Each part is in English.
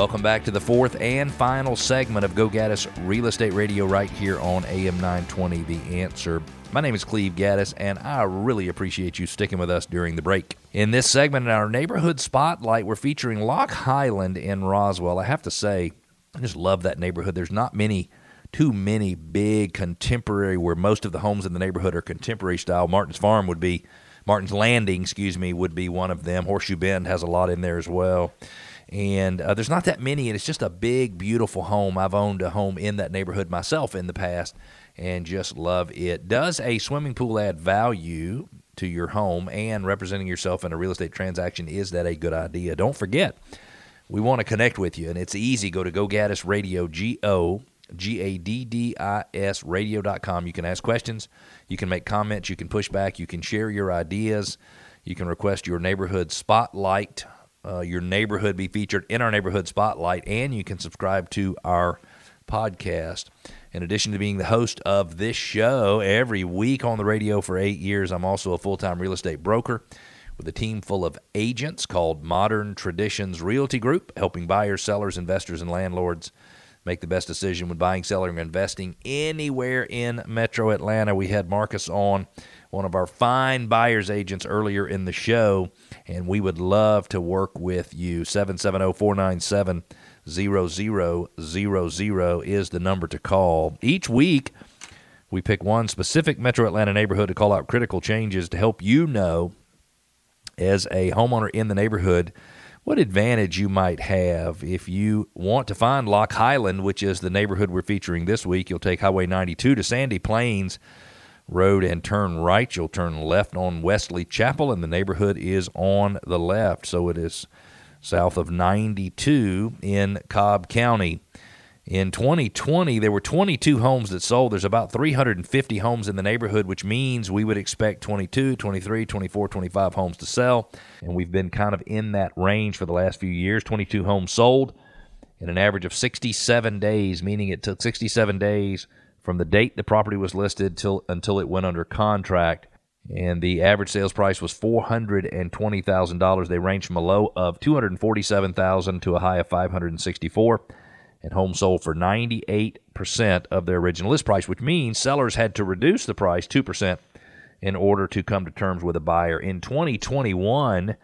Welcome back to the fourth and final segment of Go Gaddis Real Estate Radio right here on AM 920 The Answer. My name is Cleve Gaddis, and I really appreciate you sticking with us during the break. In this segment, in our neighborhood spotlight, we're featuring Loch Highland in Roswell. I have to say, I just love that neighborhood. There's not many, too many big contemporary, where most of the homes in the neighborhood are contemporary style. Martin's Farm would be, Martin's Landing, excuse me, would be one of them. Horseshoe Bend has a lot in there as well and uh, there's not that many and it's just a big beautiful home. I've owned a home in that neighborhood myself in the past and just love it. Does a swimming pool add value to your home? And representing yourself in a real estate transaction is that a good idea? Don't forget we want to connect with you and it's easy. Go to go gaddis radio g-o g-a-d-d-i-s radio.com you can ask questions you can make comments you can push back you can share your ideas you can request your neighborhood spotlight uh, your neighborhood be featured in our neighborhood spotlight, and you can subscribe to our podcast. In addition to being the host of this show every week on the radio for eight years, I'm also a full time real estate broker with a team full of agents called Modern Traditions Realty Group, helping buyers, sellers, investors, and landlords make the best decision when buying, selling, or investing anywhere in metro Atlanta. We had Marcus on one of our fine buyer's agents earlier in the show, and we would love to work with you. 770 497 0000 is the number to call. Each week, we pick one specific metro Atlanta neighborhood to call out critical changes to help you know, as a homeowner in the neighborhood, what advantage you might have if you want to find Loch Highland, which is the neighborhood we're featuring this week. You'll take Highway 92 to Sandy Plains Road and turn right. You'll turn left on Wesley Chapel, and the neighborhood is on the left. So it is south of 92 in Cobb County. In 2020, there were 22 homes that sold. There's about 350 homes in the neighborhood, which means we would expect 22, 23, 24, 25 homes to sell. And we've been kind of in that range for the last few years 22 homes sold in an average of 67 days, meaning it took 67 days from the date the property was listed till until it went under contract. And the average sales price was four hundred and twenty thousand dollars. They ranged from a low of two hundred and forty-seven thousand to a high of five hundred and sixty-four. And homes sold for ninety-eight percent of their original list price, which means sellers had to reduce the price two percent in order to come to terms with a buyer. In 2021,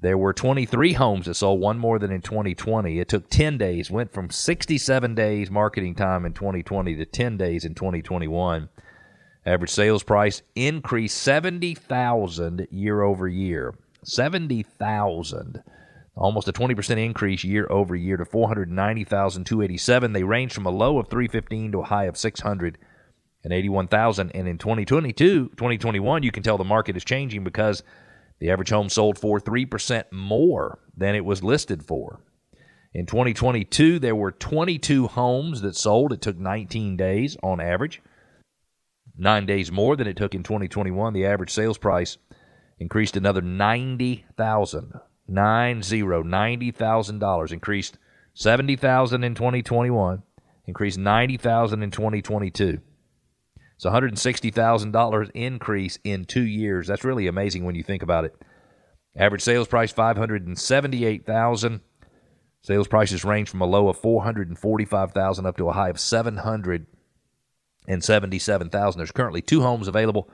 there were 23 homes that sold, one more than in 2020. It took 10 days, went from 67 days marketing time in 2020 to 10 days in 2021. Average sales price increased 70,000 year over year. 70,000. Almost a 20% increase year over year to 490,287. They range from a low of 315 to a high of 681,000 and in 2022, 2021 you can tell the market is changing because the average home sold for 3% more than it was listed for. In 2022, there were 22 homes that sold. It took 19 days on average, nine days more than it took in 2021. The average sales price increased another 90,000, nine zero, ninety thousand dollars. Increased 70,000 in 2021, increased 90,000 in 2022. It's a $160,000 increase in two years. That's really amazing when you think about it. Average sales price 578000 Sales prices range from a low of 445000 up to a high of 777000 There's currently two homes available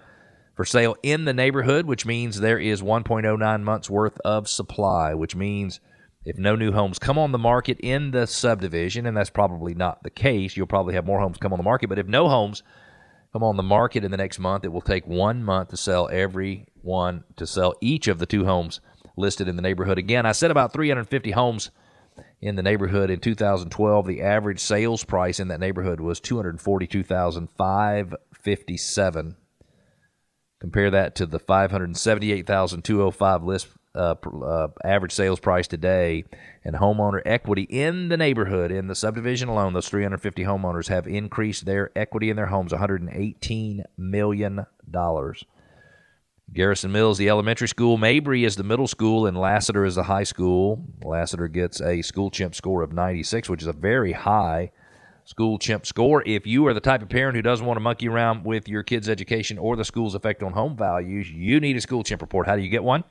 for sale in the neighborhood, which means there is 1.09 months worth of supply, which means if no new homes come on the market in the subdivision, and that's probably not the case, you'll probably have more homes come on the market, but if no homes come on the market in the next month. It will take one month to sell every one to sell each of the two homes listed in the neighborhood. Again, I said about 350 homes in the neighborhood in 2012. The average sales price in that neighborhood was 242,557. Compare that to the 578,205 list uh, uh, average sales price today and homeowner equity in the neighborhood in the subdivision alone those 350 homeowners have increased their equity in their homes 118 million dollars. Garrison mills the elementary school mabry is the middle school and lassiter is the high school. Lassiter gets a school chimp score of 96 which is a very high school chimp score. If you are the type of parent who doesn't want to monkey around with your kids education or the school's effect on home values you need a school chimp report. How do you get one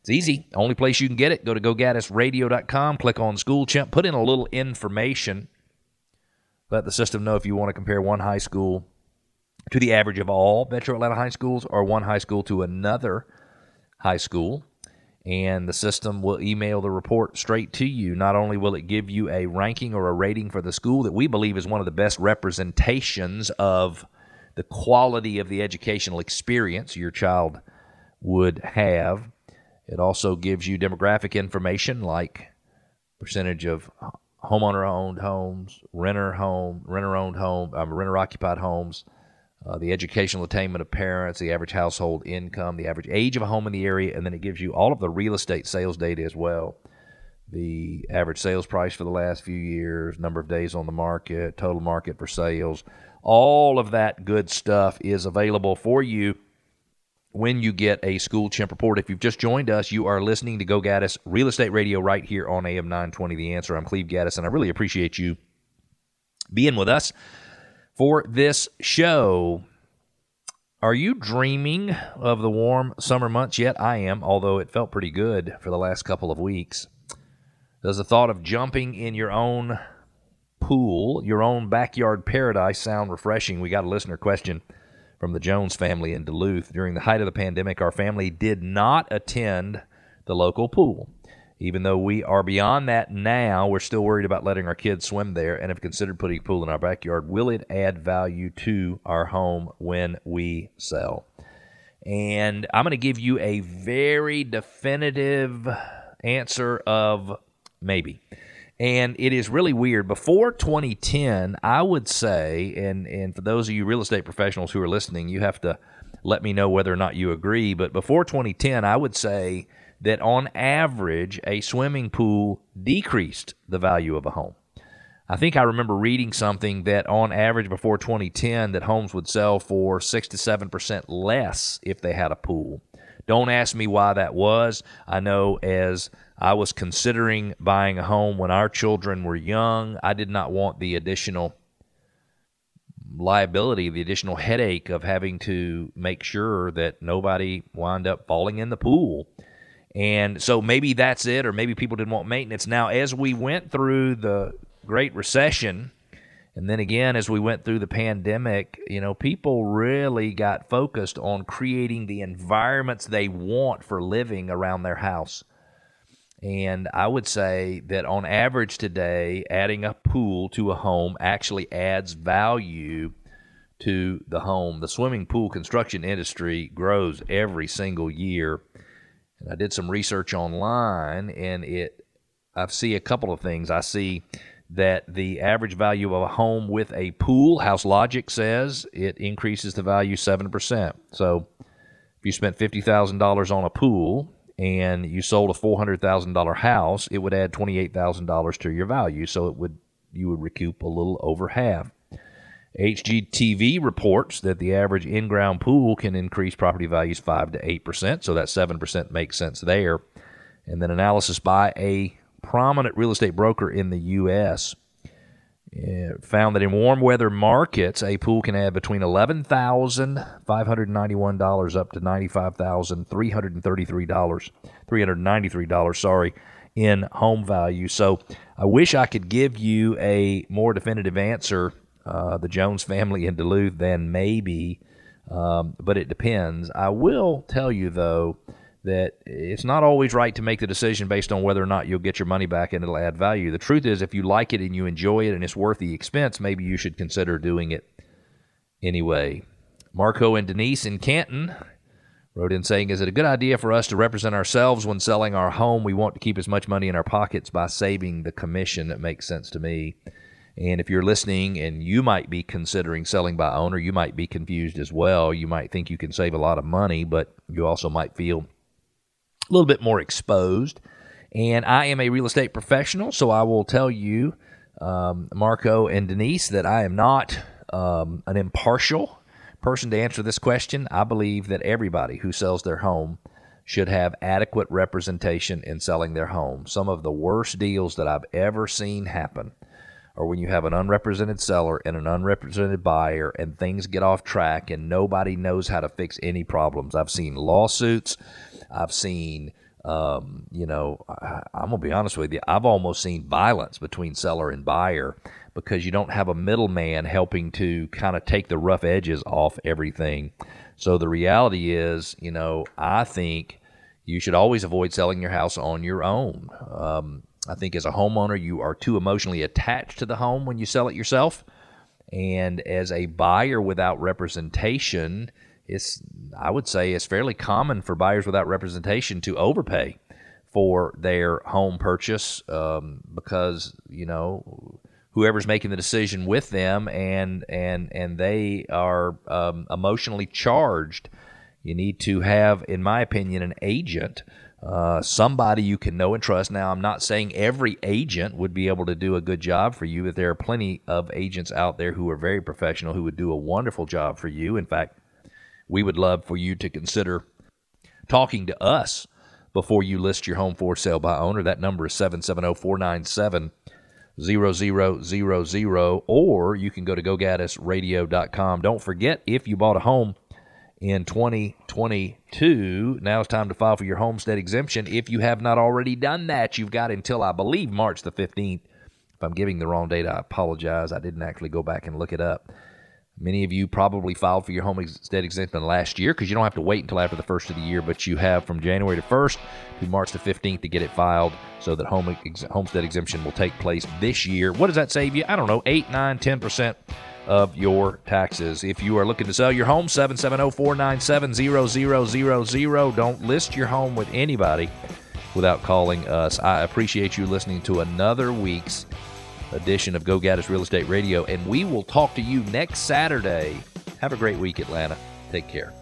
It's easy. Only place you can get it. Go to gogaddisradio.com, click on School Chimp, put in a little information. Let the system know if you want to compare one high school to the average of all Metro Atlanta high schools or one high school to another high school. And the system will email the report straight to you. Not only will it give you a ranking or a rating for the school that we believe is one of the best representations of the quality of the educational experience your child would have, it also gives you demographic information like percentage of homeowner owned homes, renter home, renter owned home, um, renter occupied homes, uh, the educational attainment of parents, the average household income, the average age of a home in the area, and then it gives you all of the real estate sales data as well. The average sales price for the last few years, number of days on the market, total market for sales, all of that good stuff is available for you when you get a School Chimp report. If you've just joined us, you are listening to Go Gaddis Real Estate Radio right here on AM 920 The Answer. I'm Cleve Gaddis, and I really appreciate you being with us for this show. Are you dreaming of the warm summer months yet? I am, although it felt pretty good for the last couple of weeks. Does the thought of jumping in your own pool, your own backyard paradise, sound refreshing? We got a listener question from the Jones family in Duluth. During the height of the pandemic, our family did not attend the local pool. Even though we are beyond that now, we're still worried about letting our kids swim there and have considered putting a pool in our backyard. Will it add value to our home when we sell? And I'm going to give you a very definitive answer of maybe. And it is really weird. Before 2010, I would say, and, and for those of you real estate professionals who are listening, you have to let me know whether or not you agree. But before 2010, I would say that on average, a swimming pool decreased the value of a home. I think I remember reading something that on average before 2010 that homes would sell for 6 to 7% less if they had a pool. Don't ask me why that was. I know as I was considering buying a home when our children were young. I did not want the additional liability, the additional headache of having to make sure that nobody wound up falling in the pool. And so maybe that's it, or maybe people didn't want maintenance. Now, as we went through the Great Recession, and then again, as we went through the pandemic, you know, people really got focused on creating the environments they want for living around their house. And I would say that on average today, adding a pool to a home actually adds value to the home. The swimming pool construction industry grows every single year. And I did some research online and it I see a couple of things. I see that the average value of a home with a pool, House Logic says it increases the value 7%. So if you spent $50,000 on a pool, and you sold a four hundred thousand dollar house, it would add twenty eight thousand dollars to your value. So it would you would recoup a little over half. HGTV reports that the average in-ground pool can increase property values five to eight percent. So that seven percent makes sense there. And then analysis by a prominent real estate broker in the U.S found that in warm weather markets, a pool can add between eleven thousand five hundred ninety-one dollars up to ninety-five thousand three hundred thirty-three dollars, three hundred ninety-three dollars. Sorry, in home value. So I wish I could give you a more definitive answer. Uh, the Jones family in Duluth, than maybe, um, but it depends. I will tell you though that it's not always right to make the decision based on whether or not you'll get your money back and it'll add value. The truth is, if you like it and you enjoy it and it's worth the expense, maybe you should consider doing it anyway. Marco and Denise in Canton wrote in saying, Is it a good idea for us to represent ourselves when selling our home? We want to keep as much money in our pockets by saving the commission. That makes sense to me. And if you're listening and you might be considering selling by owner, you might be confused as well. You might think you can save a lot of money, but you also might feel a little bit more exposed. And I am a real estate professional, so I will tell you, um, Marco and Denise, that I am not um, an impartial person to answer this question. I believe that everybody who sells their home should have adequate representation in selling their home. Some of the worst deals that I've ever seen happen are when you have an unrepresented seller and an unrepresented buyer and things get off track and nobody knows how to fix any problems. I've seen lawsuits I've seen Um, you know, I, I'm gonna be honest with you. I've almost seen violence between seller and buyer because you don't have a middleman helping to kind of take the rough edges off everything. So the reality is, you know, I think you should always avoid selling your house on your own. Um, I think as a homeowner, you are too emotionally attached to the home when you sell it yourself. And as a buyer without representation, it's I would say it's fairly common for buyers without representation to overpay for their home purchase um, because you know whoever's making the decision with them and and and they are um, emotionally charged. You need to have, in my opinion, an agent. Uh, somebody you can know and trust. Now, I'm not saying every agent would be able to do a good job for you, but there are plenty of agents out there who are very professional who would do a wonderful job for you. In fact, we would love for you to consider talking to us before you list your home for sale by owner. That number is 770 497 0000, or you can go to gogaddisradio.com. Don't forget, if you bought a home in 2022, now it's time to file for your homestead exemption. If you have not already done that, you've got until, I believe, March the 15th. If I'm giving the wrong date, I apologize. I didn't actually go back and look it up. Many of you probably filed for your homestead exemption last year because you don't have to wait until after the first of the year, but you have from January the 1st to March the 15th to get it filed so that home ex- homestead exemption will take place this year. What does that save you? I don't know, 8, 9, 10% of your taxes. If you are looking to sell your home, 770 497 0000. Don't list your home with anybody without calling us. I appreciate you listening to another week's edition of Go Gaddis Real Estate Radio, and we will talk to you next Saturday. Have a great week, Atlanta. Take care.